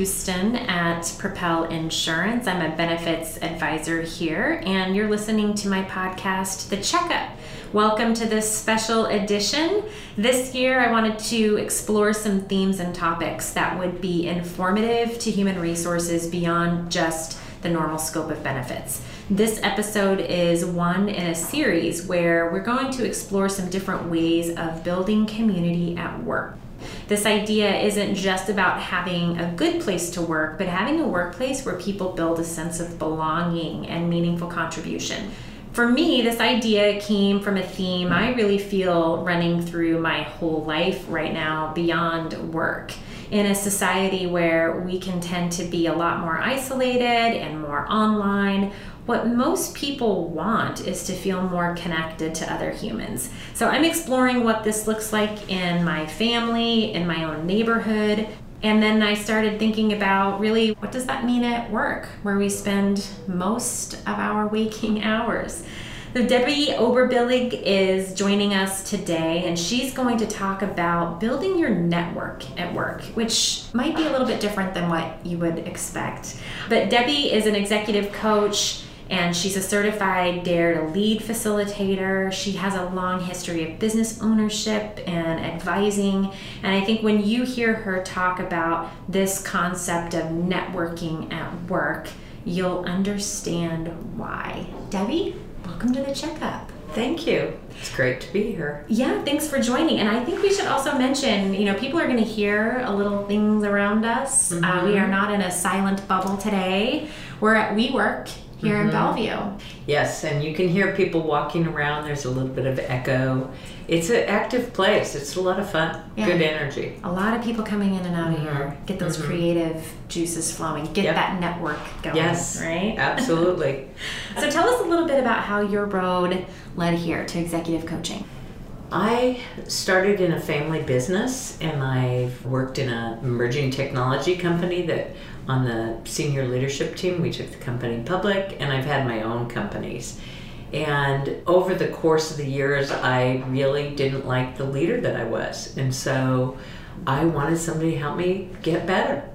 Houston at Propel Insurance. I'm a benefits advisor here, and you're listening to my podcast, The Checkup. Welcome to this special edition. This year, I wanted to explore some themes and topics that would be informative to human resources beyond just the normal scope of benefits. This episode is one in a series where we're going to explore some different ways of building community at work. This idea isn't just about having a good place to work, but having a workplace where people build a sense of belonging and meaningful contribution. For me, this idea came from a theme I really feel running through my whole life right now beyond work in a society where we can tend to be a lot more isolated and more online, what most people want is to feel more connected to other humans. So I'm exploring what this looks like in my family, in my own neighborhood. And then I started thinking about really what does that mean at work, where we spend most of our waking hours. So Debbie Oberbillig is joining us today, and she's going to talk about building your network at work, which might be a little bit different than what you would expect. But Debbie is an executive coach and she's a certified Dare to Lead facilitator. She has a long history of business ownership and advising. And I think when you hear her talk about this concept of networking at work, you'll understand why. Debbie, welcome to the checkup. Thank you. It's great to be here. Yeah, thanks for joining. And I think we should also mention, you know, people are going to hear a little things around us. Mm-hmm. Uh, we are not in a silent bubble today. We're at WeWork here mm-hmm. in Bellevue. Yes, and you can hear people walking around. There's a little bit of echo. It's an active place. It's a lot of fun. Yeah. Good energy. A lot of people coming in and out mm-hmm. of here. Get those mm-hmm. creative juices flowing. Get yep. that network going. Yes, right. Absolutely. so tell us a little bit about how your road led here to executive coaching. I started in a family business and I've worked in an emerging technology company that on the senior leadership team, we took the company public, and I've had my own companies. And over the course of the years, I really didn't like the leader that I was. And so I wanted somebody to help me get better.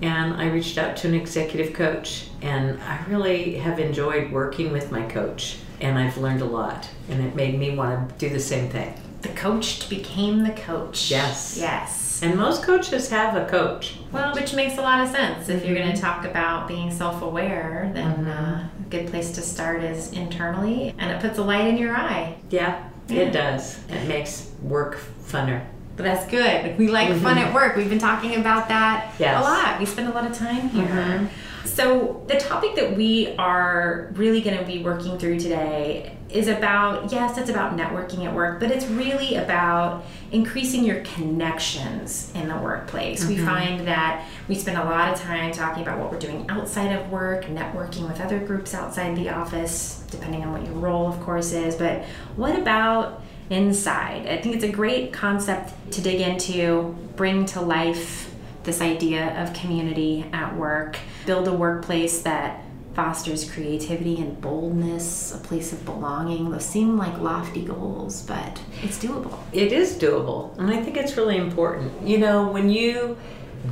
And I reached out to an executive coach, and I really have enjoyed working with my coach. And I've learned a lot, and it made me want to do the same thing. The coach became the coach. Yes. Yes. And most coaches have a coach. Well, which makes a lot of sense. If you're going to mm-hmm. talk about being self aware, then mm-hmm. uh, a good place to start is internally, and it puts a light in your eye. Yeah, yeah. it does. It makes work funner. But that's good. We like mm-hmm. fun at work. We've been talking about that yes. a lot. We spend a lot of time here. Mm-hmm. So, the topic that we are really going to be working through today is about yes, it's about networking at work, but it's really about increasing your connections in the workplace. Mm-hmm. We find that we spend a lot of time talking about what we're doing outside of work, networking with other groups outside the office, depending on what your role, of course, is. But what about inside? I think it's a great concept to dig into, bring to life this idea of community at work, build a workplace that fosters creativity and boldness, a place of belonging. Those seem like lofty goals, but it's doable. It is doable, and I think it's really important. You know, when you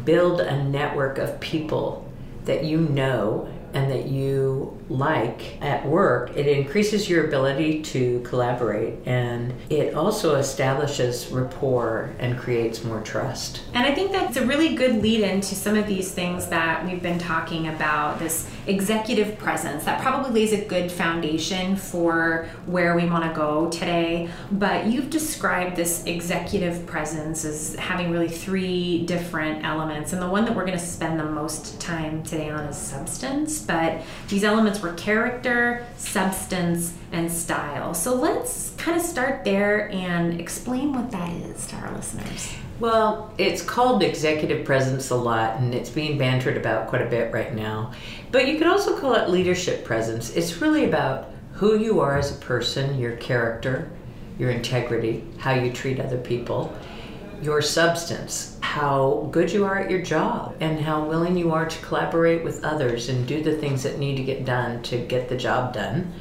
build a network of people that you know and that you like at work, it increases your ability to collaborate and it also establishes rapport and creates more trust. And I think that's a really good lead into some of these things that we've been talking about this executive presence that probably lays a good foundation for where we want to go today. But you've described this executive presence as having really three different elements, and the one that we're going to spend the most time today on is substance but these elements were character, substance, and style. So let's kind of start there and explain what that is to our listeners. Well, it's called executive presence a lot, and it's being bantered about quite a bit right now. But you could also call it leadership presence. It's really about who you are as a person, your character, your integrity, how you treat other people, your substance, how good you are at your job, and how willing you are to collaborate with others and do the things that need to get done to get the job done.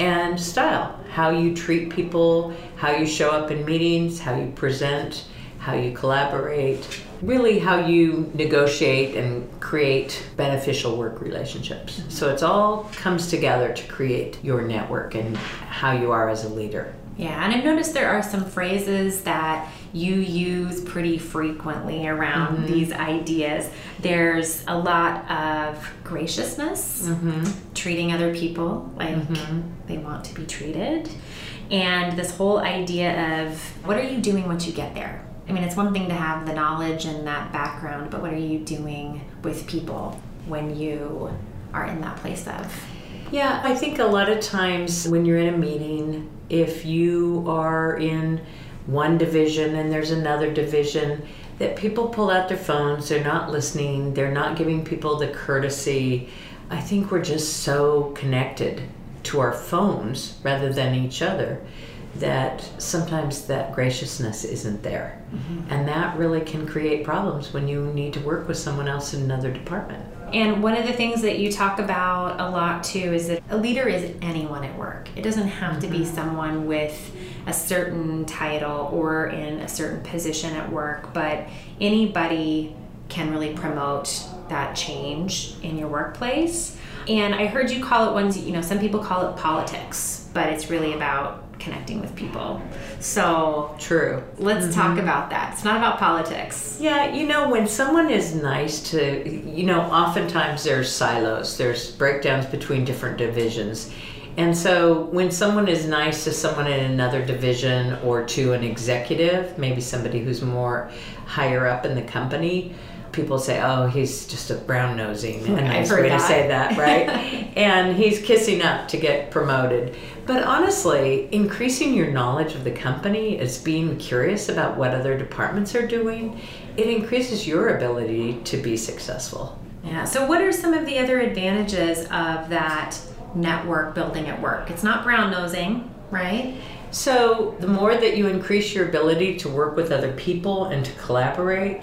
And style, how you treat people, how you show up in meetings, how you present, how you collaborate, really how you negotiate and create beneficial work relationships. So it's all comes together to create your network and how you are as a leader. Yeah, and I've noticed there are some phrases that you use pretty frequently around mm-hmm. these ideas. There's a lot of graciousness, mm-hmm. treating other people like mm-hmm. they want to be treated, and this whole idea of what are you doing once you get there? I mean, it's one thing to have the knowledge and that background, but what are you doing with people when you are in that place of? Yeah, I think a lot of times when you're in a meeting, if you are in one division and there's another division, that people pull out their phones, they're not listening, they're not giving people the courtesy. I think we're just so connected to our phones rather than each other that sometimes that graciousness isn't there. Mm-hmm. And that really can create problems when you need to work with someone else in another department. And one of the things that you talk about a lot too is that a leader is anyone at work. It doesn't have mm-hmm. to be mm-hmm. someone with a certain title or in a certain position at work, but anybody can really promote that change in your workplace. And I heard you call it ones, you know, some people call it politics, but it's really about connecting with people. So true. Let's mm-hmm. talk about that. It's not about politics. Yeah, you know, when someone is nice to, you know, oftentimes there's silos, there's breakdowns between different divisions. And so when someone is nice to someone in another division or to an executive, maybe somebody who's more higher up in the company, people say, "Oh, he's just a brown nosing," a nice way that. to say that, right? and he's kissing up to get promoted. But honestly, increasing your knowledge of the company is being curious about what other departments are doing. It increases your ability to be successful. Yeah. So, what are some of the other advantages of that network building at work? It's not brown nosing, right? So, the more that you increase your ability to work with other people and to collaborate,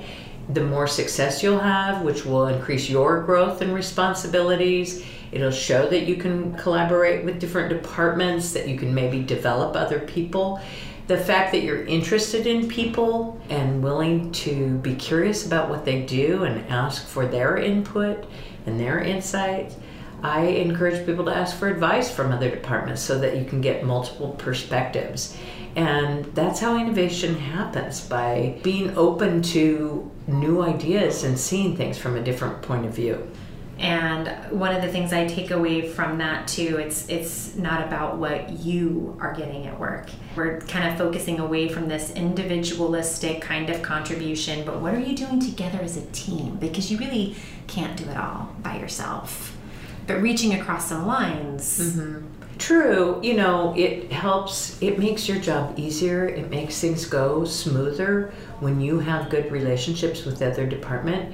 the more success you'll have, which will increase your growth and responsibilities. It'll show that you can collaborate with different departments, that you can maybe develop other people. The fact that you're interested in people and willing to be curious about what they do and ask for their input and their insights. I encourage people to ask for advice from other departments so that you can get multiple perspectives. And that's how innovation happens by being open to new ideas and seeing things from a different point of view. And one of the things I take away from that too, it's it's not about what you are getting at work. We're kind of focusing away from this individualistic kind of contribution, but what are you doing together as a team? Because you really can't do it all by yourself. But reaching across some lines. Mm-hmm True, you know, it helps, it makes your job easier, it makes things go smoother when you have good relationships with the other department.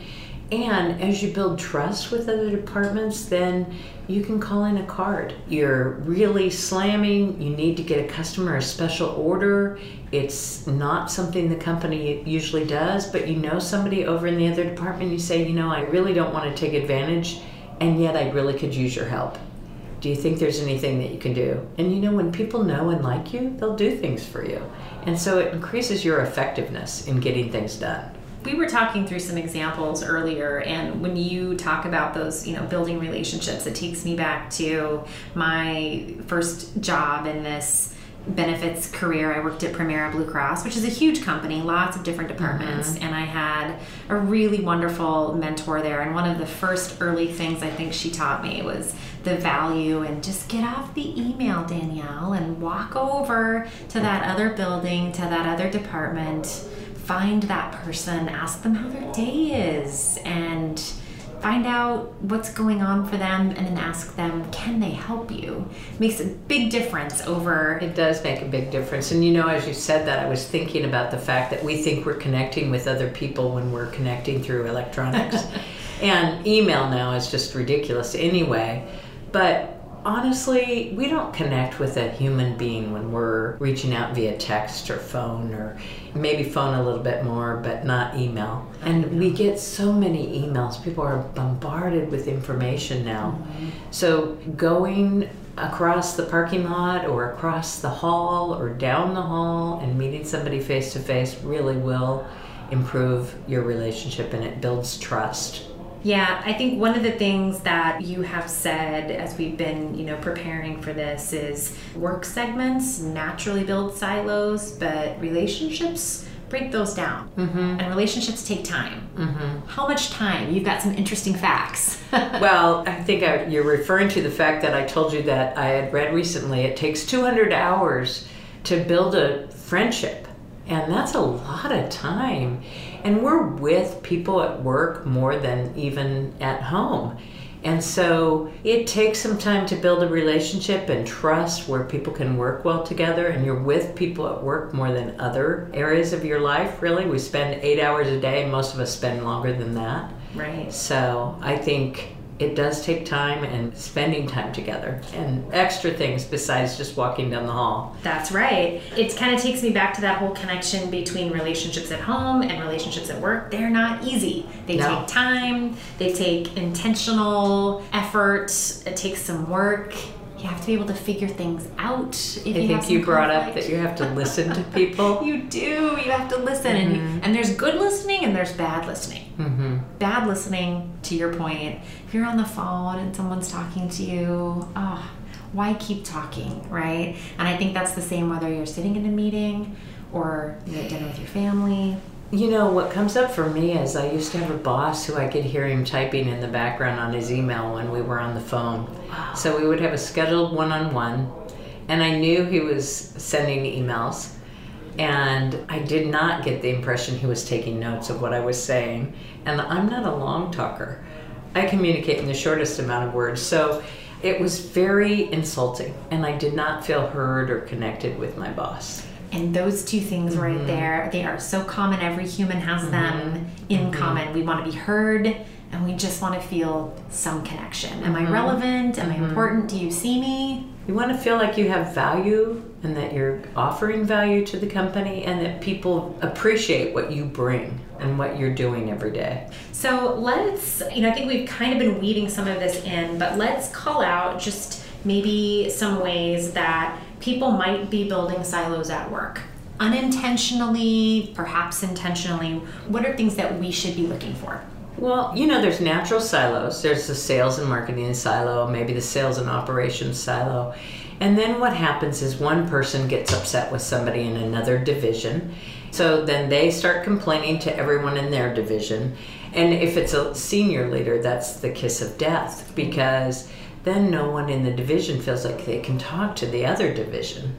And as you build trust with other departments, then you can call in a card. You're really slamming, you need to get a customer a special order. It's not something the company usually does, but you know somebody over in the other department, you say, you know, I really don't want to take advantage, and yet I really could use your help do you think there's anything that you can do? And you know, when people know and like you, they'll do things for you. And so it increases your effectiveness in getting things done. We were talking through some examples earlier, and when you talk about those, you know, building relationships, it takes me back to my first job in this benefits career, I worked at Premera Blue Cross, which is a huge company, lots of different departments, mm-hmm. and I had a really wonderful mentor there. And one of the first early things I think she taught me was the value and just get off the email, Danielle, and walk over to that other building, to that other department, find that person, ask them how their day is, and find out what's going on for them and then ask them can they help you? It makes a big difference over it does make a big difference. And you know as you said that i was thinking about the fact that we think we're connecting with other people when we're connecting through electronics. And email now is just ridiculous anyway. But honestly, we don't connect with a human being when we're reaching out via text or phone or maybe phone a little bit more, but not email. And we get so many emails. People are bombarded with information now. Mm-hmm. So going across the parking lot or across the hall or down the hall and meeting somebody face to face really will improve your relationship and it builds trust. Yeah, I think one of the things that you have said as we've been, you know, preparing for this is work segments naturally build silos, but relationships break those down. Mm-hmm. And relationships take time. Mm-hmm. How much time? You've got some interesting facts. well, I think I, you're referring to the fact that I told you that I had read recently it takes 200 hours to build a friendship. And that's a lot of time. And we're with people at work more than even at home. And so it takes some time to build a relationship and trust where people can work well together. And you're with people at work more than other areas of your life, really. We spend eight hours a day, and most of us spend longer than that. Right. So I think it does take time and spending time together and extra things besides just walking down the hall. That's right. It kind of takes me back to that whole connection between relationships at home and relationships at work. They're not easy. They no. take time, they take intentional effort, it takes some work. You have to be able to figure things out. If I you think you brought conflict. up that you have to listen to people. you do. You have to listen, mm-hmm. and and there's good listening and there's bad listening. Mm-hmm. Bad listening, to your point, if you're on the phone and someone's talking to you, oh, why keep talking, right? And I think that's the same whether you're sitting in a meeting or you're at dinner with your family. You know, what comes up for me is I used to have a boss who I could hear him typing in the background on his email when we were on the phone. Wow. So we would have a scheduled one on one, and I knew he was sending emails. And I did not get the impression he was taking notes of what I was saying. And I'm not a long talker. I communicate in the shortest amount of words. So it was very insulting, and I did not feel heard or connected with my boss. And those two things mm-hmm. right there, they are so common. Every human has mm-hmm. them in mm-hmm. common. We want to be heard and we just want to feel some connection. Am I mm-hmm. relevant? Am I Mm-hmm. important? Do you see me? You want to feel like you have value and that you're offering value to the company and that people appreciate what you bring and what you're doing every day. So let's, you know, I think we've kind of been weaving some of this in, but let's call out just maybe some ways that people might be building silos at work. Unintentionally, perhaps intentionally, what are things that we should be looking for? Well, you know, there's natural silos. There's the sales and marketing silo, maybe the sales and operations silo. And then what happens is one person gets upset with somebody in another division. So then they start complaining to everyone in their division. And if it's a senior leader, that's the kiss of death because then no one in the division feels like they can talk to the other division.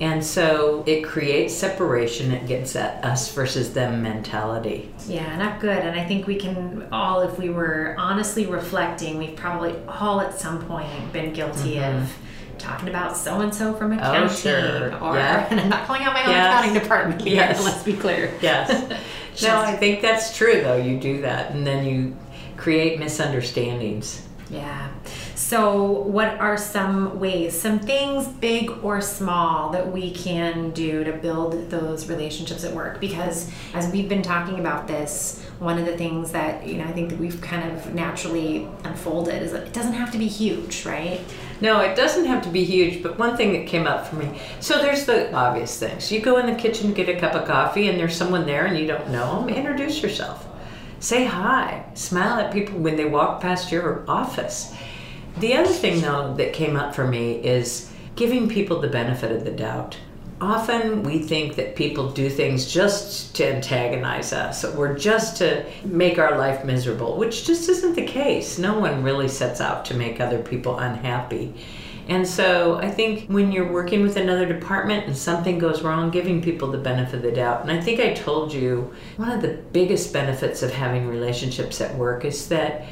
And so it creates separation. It gets that us versus them mentality. Yeah, not good. And I think we can all, if we were honestly reflecting, we've probably all at some point been guilty mm-hmm. of talking about so and so from accounting. Oh, sure. Or, yeah. and I'm not calling out my own yes. accounting department here, yes. let's be clear. Yes. no, I think that's true, though. You do that, and then you create misunderstandings. Yeah. So, what are some ways, some things, big or small, that we can do to build those relationships at work? Because as we've been talking about this, one of the things that you know I think that we've kind of naturally unfolded is that it doesn't have to be huge, right? No, it doesn't have to be huge, but one thing that came up for me. So there's the obvious things. You go in the kitchen get a cup of coffee and there's someone there and you don't know them, introduce yourself. Say hi. Smile at people when they walk past your office. The other thing, though, that came up for me is giving people the benefit of the doubt. Often we think that people do things just to antagonize us or just to make our life miserable, which just isn't the case. No one really sets out to make other people unhappy. And so I think when you're working with another department and something goes wrong, giving people the benefit of the doubt. And I think I told you one of the biggest benefits of having relationships at work is that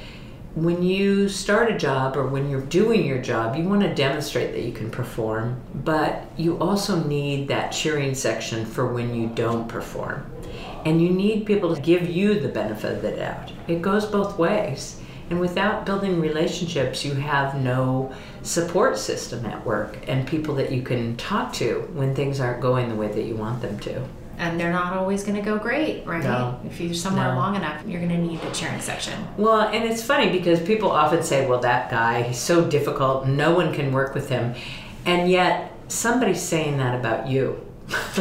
when you start a job or when you're doing your job, you want to demonstrate that you can perform, but you also need that cheering section for when you don't perform. And you need people to give you the benefit of the doubt. It goes both ways. And without building relationships, you have no support system at work and people that you can talk to when things aren't going the way that you want them to. And they're not always going to go great, right? No. If you're somewhere No. long enough, you're going to need a cheering section. Well, and it's funny because people often say, well, that guy, he's so difficult, no one can work with him. And yet, somebody's saying that about you.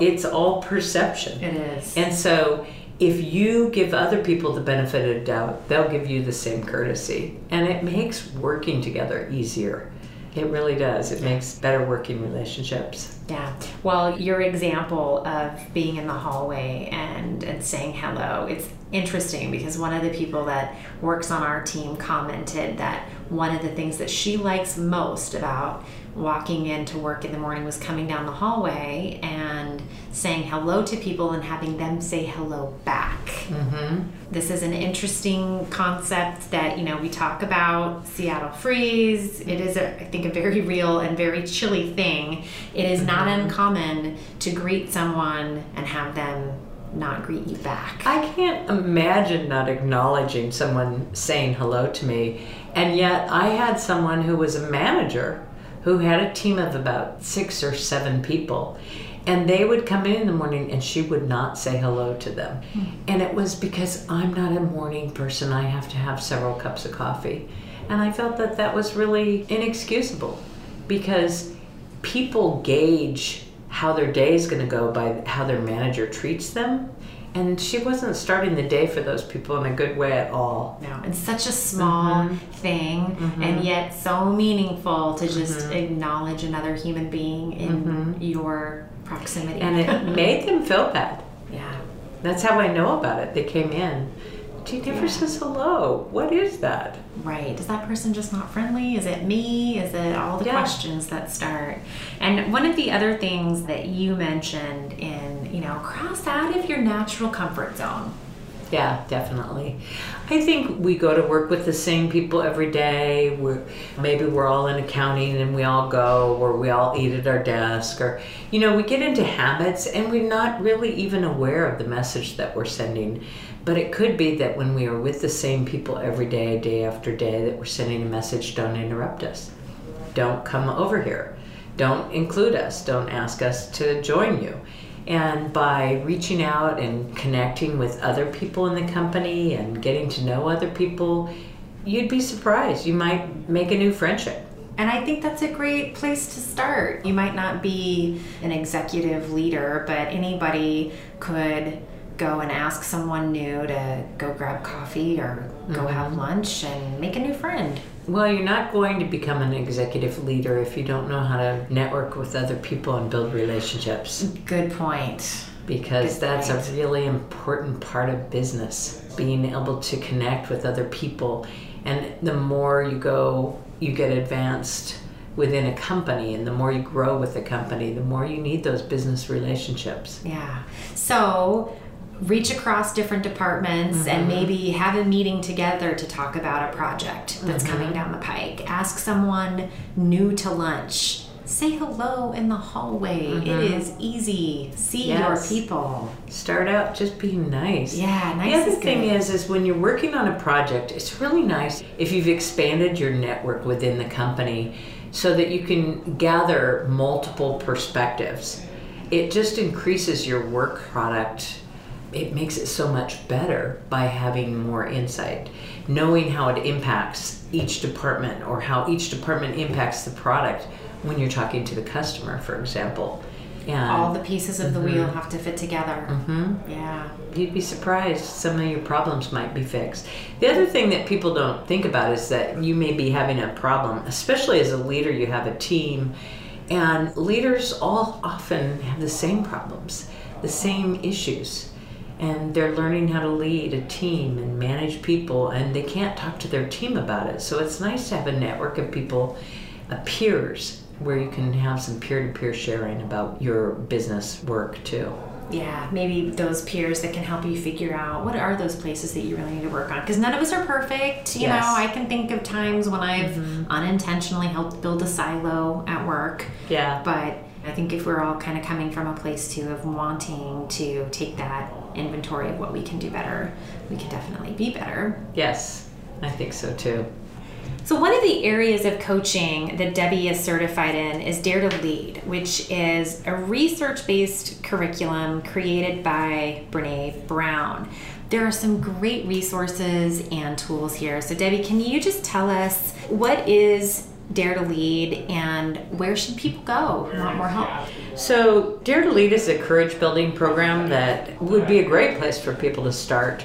it's all perception. It is. And so, if you give other people the benefit of doubt, they'll give you the same courtesy. And it makes working together easier. It really does. It makes better working relationships. Yeah. Well, your example of being in the hallway and, and saying hello, it's interesting because one of the people that works on our team commented that one of the things that she likes most about walking into work in the morning was coming down the hallway and saying hello to people and having them say hello back. Mm-hmm. This is an interesting concept that you know we talk about Seattle freeze. It is, a, I think, a very real and very chilly thing. It is not uncommon to greet someone and have them not greet you back. I can't imagine not acknowledging someone saying hello to me. And yet, I had someone who was a manager who had a team of about six or seven people. And they would come in in the morning and she would not say hello to them. Hmm. And it was because I'm not a morning person. I have to have several cups of coffee. And I felt that that was really inexcusable because people gauge how their day is going to go by how their manager treats them. And she wasn't starting the day for those people in a good way at all. No, it's such a small mm-hmm. thing, mm-hmm. and yet so meaningful to just mm-hmm. acknowledge another human being in your proximity. And it made them feel bad. yeah, That's how I know about it. They came in. She never says hello. What is that? right. Is that person just not friendly? Is it me? Is it all the Yeah. questions that start? And one of the other things that you mentioned in, you know, cross out of your natural comfort zone. Yeah, definitely. I think we go to work with the same people every day. We're, maybe we're all in accounting and we all go, or we all eat at our desk, or, you know, we get into habits and we're not really even aware of the message that we're sending. But it could be that when we are with the same people every day, day after day, that we're sending a message don't interrupt us. Don't come over here. Don't include us. Don't ask us to join you. And by reaching out and connecting with other people in the company and getting to know other people, you'd be surprised. You might make a new friendship. And I think that's a great place to start. You might not be an executive leader, but anybody could go and ask someone new to go grab coffee or go mm-hmm. have lunch and make a new friend. Well, you're not going to become an executive leader if you don't know how to network with other people and build relationships. Good point. because Good that's point. a really important part of business being able to connect with other people and the more you go you get advanced within a company and the more you grow with the company the more you need those business relationships Yeah. So reach across different departments and mm-hmm. maybe have a meeting together to talk about a project that's mm-hmm. coming down the pike. Ask someone new to lunch. Say hello in the hallway. It mm-hmm. is easy. See Yes. your people. start out just being nice Yeah, nice the other is thing good. is is when you're working on a project it's really nice if you've expanded your network within the company so that you can gather multiple perspectives it just increases your work product it makes it so much better by having more insight knowing how it impacts each department or how each department impacts the product when you're talking to the customer for example and All the pieces of the wheel have to fit together. Mhm. Yeah. You'd be surprised some of your problems might be fixed. The other thing that people don't think about is that you may be having a problem, especially as a leader, you have a team, and leaders all often have the same problems, the same issues. And they're learning how to lead a team and manage people, and they can't talk to their team about it. So it's nice to have a network of people, uh, peers, where you can have some peer to peer sharing about your business work too. Yeah, maybe those peers that can help you figure out what are those places that you really need to work on. Because none of us are perfect. You Yes. know, I can think of times when I've unintentionally helped build a silo at work. Yeah. But I think if we're all kind of coming from a place too of wanting to take that inventory of what we can do better, we can definitely be better. Yes, I think so too. So, one of the areas of coaching that Debbie is certified in is Dare to Lead, which is a research based curriculum created by Brene Brown. There are some great resources and tools here. So, Debbie, can you just tell us what is Dare to Lead and where should people go who want more help? So, Dare to Lead is a courage building program that would be a great place for people to start.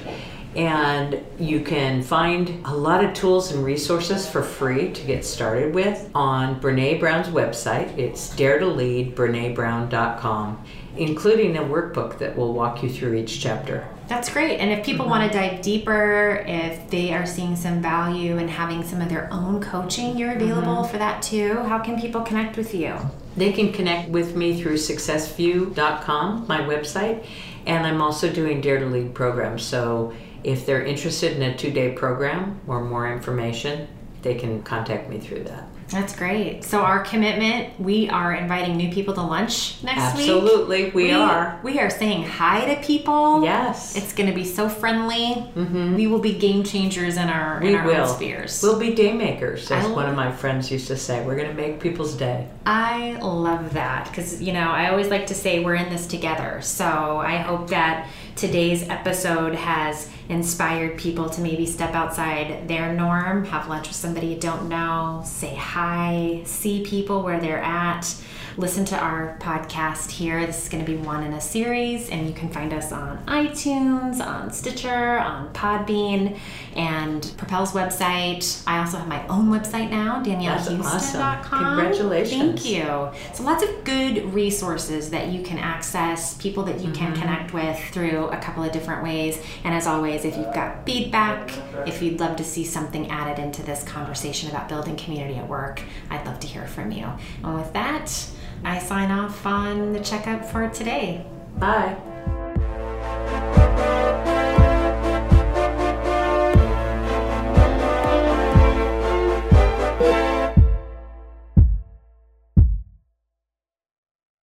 And you can find a lot of tools and resources for free to get started with on Brene Brown's website. It's dare to lead brenebrown.com, including a workbook that will walk you through each chapter. That's great. And if people mm-hmm. want to dive deeper, if they are seeing some value in having some of their own coaching, you're available mm-hmm. for that too. How can people connect with you? They can connect with me through successview.com, my website, and I'm also doing Dare to Lead programs. So if they're interested in a two day program or more information, they can contact me through that. That's great. So our commitment, we are inviting new people to lunch next Absolutely, week. Absolutely, we, we, are. We are saying hi to people. Yes. It's going to be so friendly. Mm-hmm. We will be game changers in our we in our will. spheres. We'll be day makers, as one of my friends used to say. We're going to make people's day. I love that because you know I always like to say we're in this together. So I hope that today's episode has inspired people to maybe step outside their norm, have lunch with somebody you don't know, say hi, see people where they're at listen to our podcast here. This is going to be one in a series, and you can find us on iTunes, on Stitcher, on Podbean, and Propel's website. I also have my own website now, daniellehouston.com. Awesome. Congratulations. Thank you. So, lots of good resources that you can access, people that you mm-hmm. can connect with through a couple of different ways. And as always, if you've got feedback, if you'd love to see something added into this conversation about building community at work, I'd love to hear from you. And with that, I sign off on the checkup for today. Bye.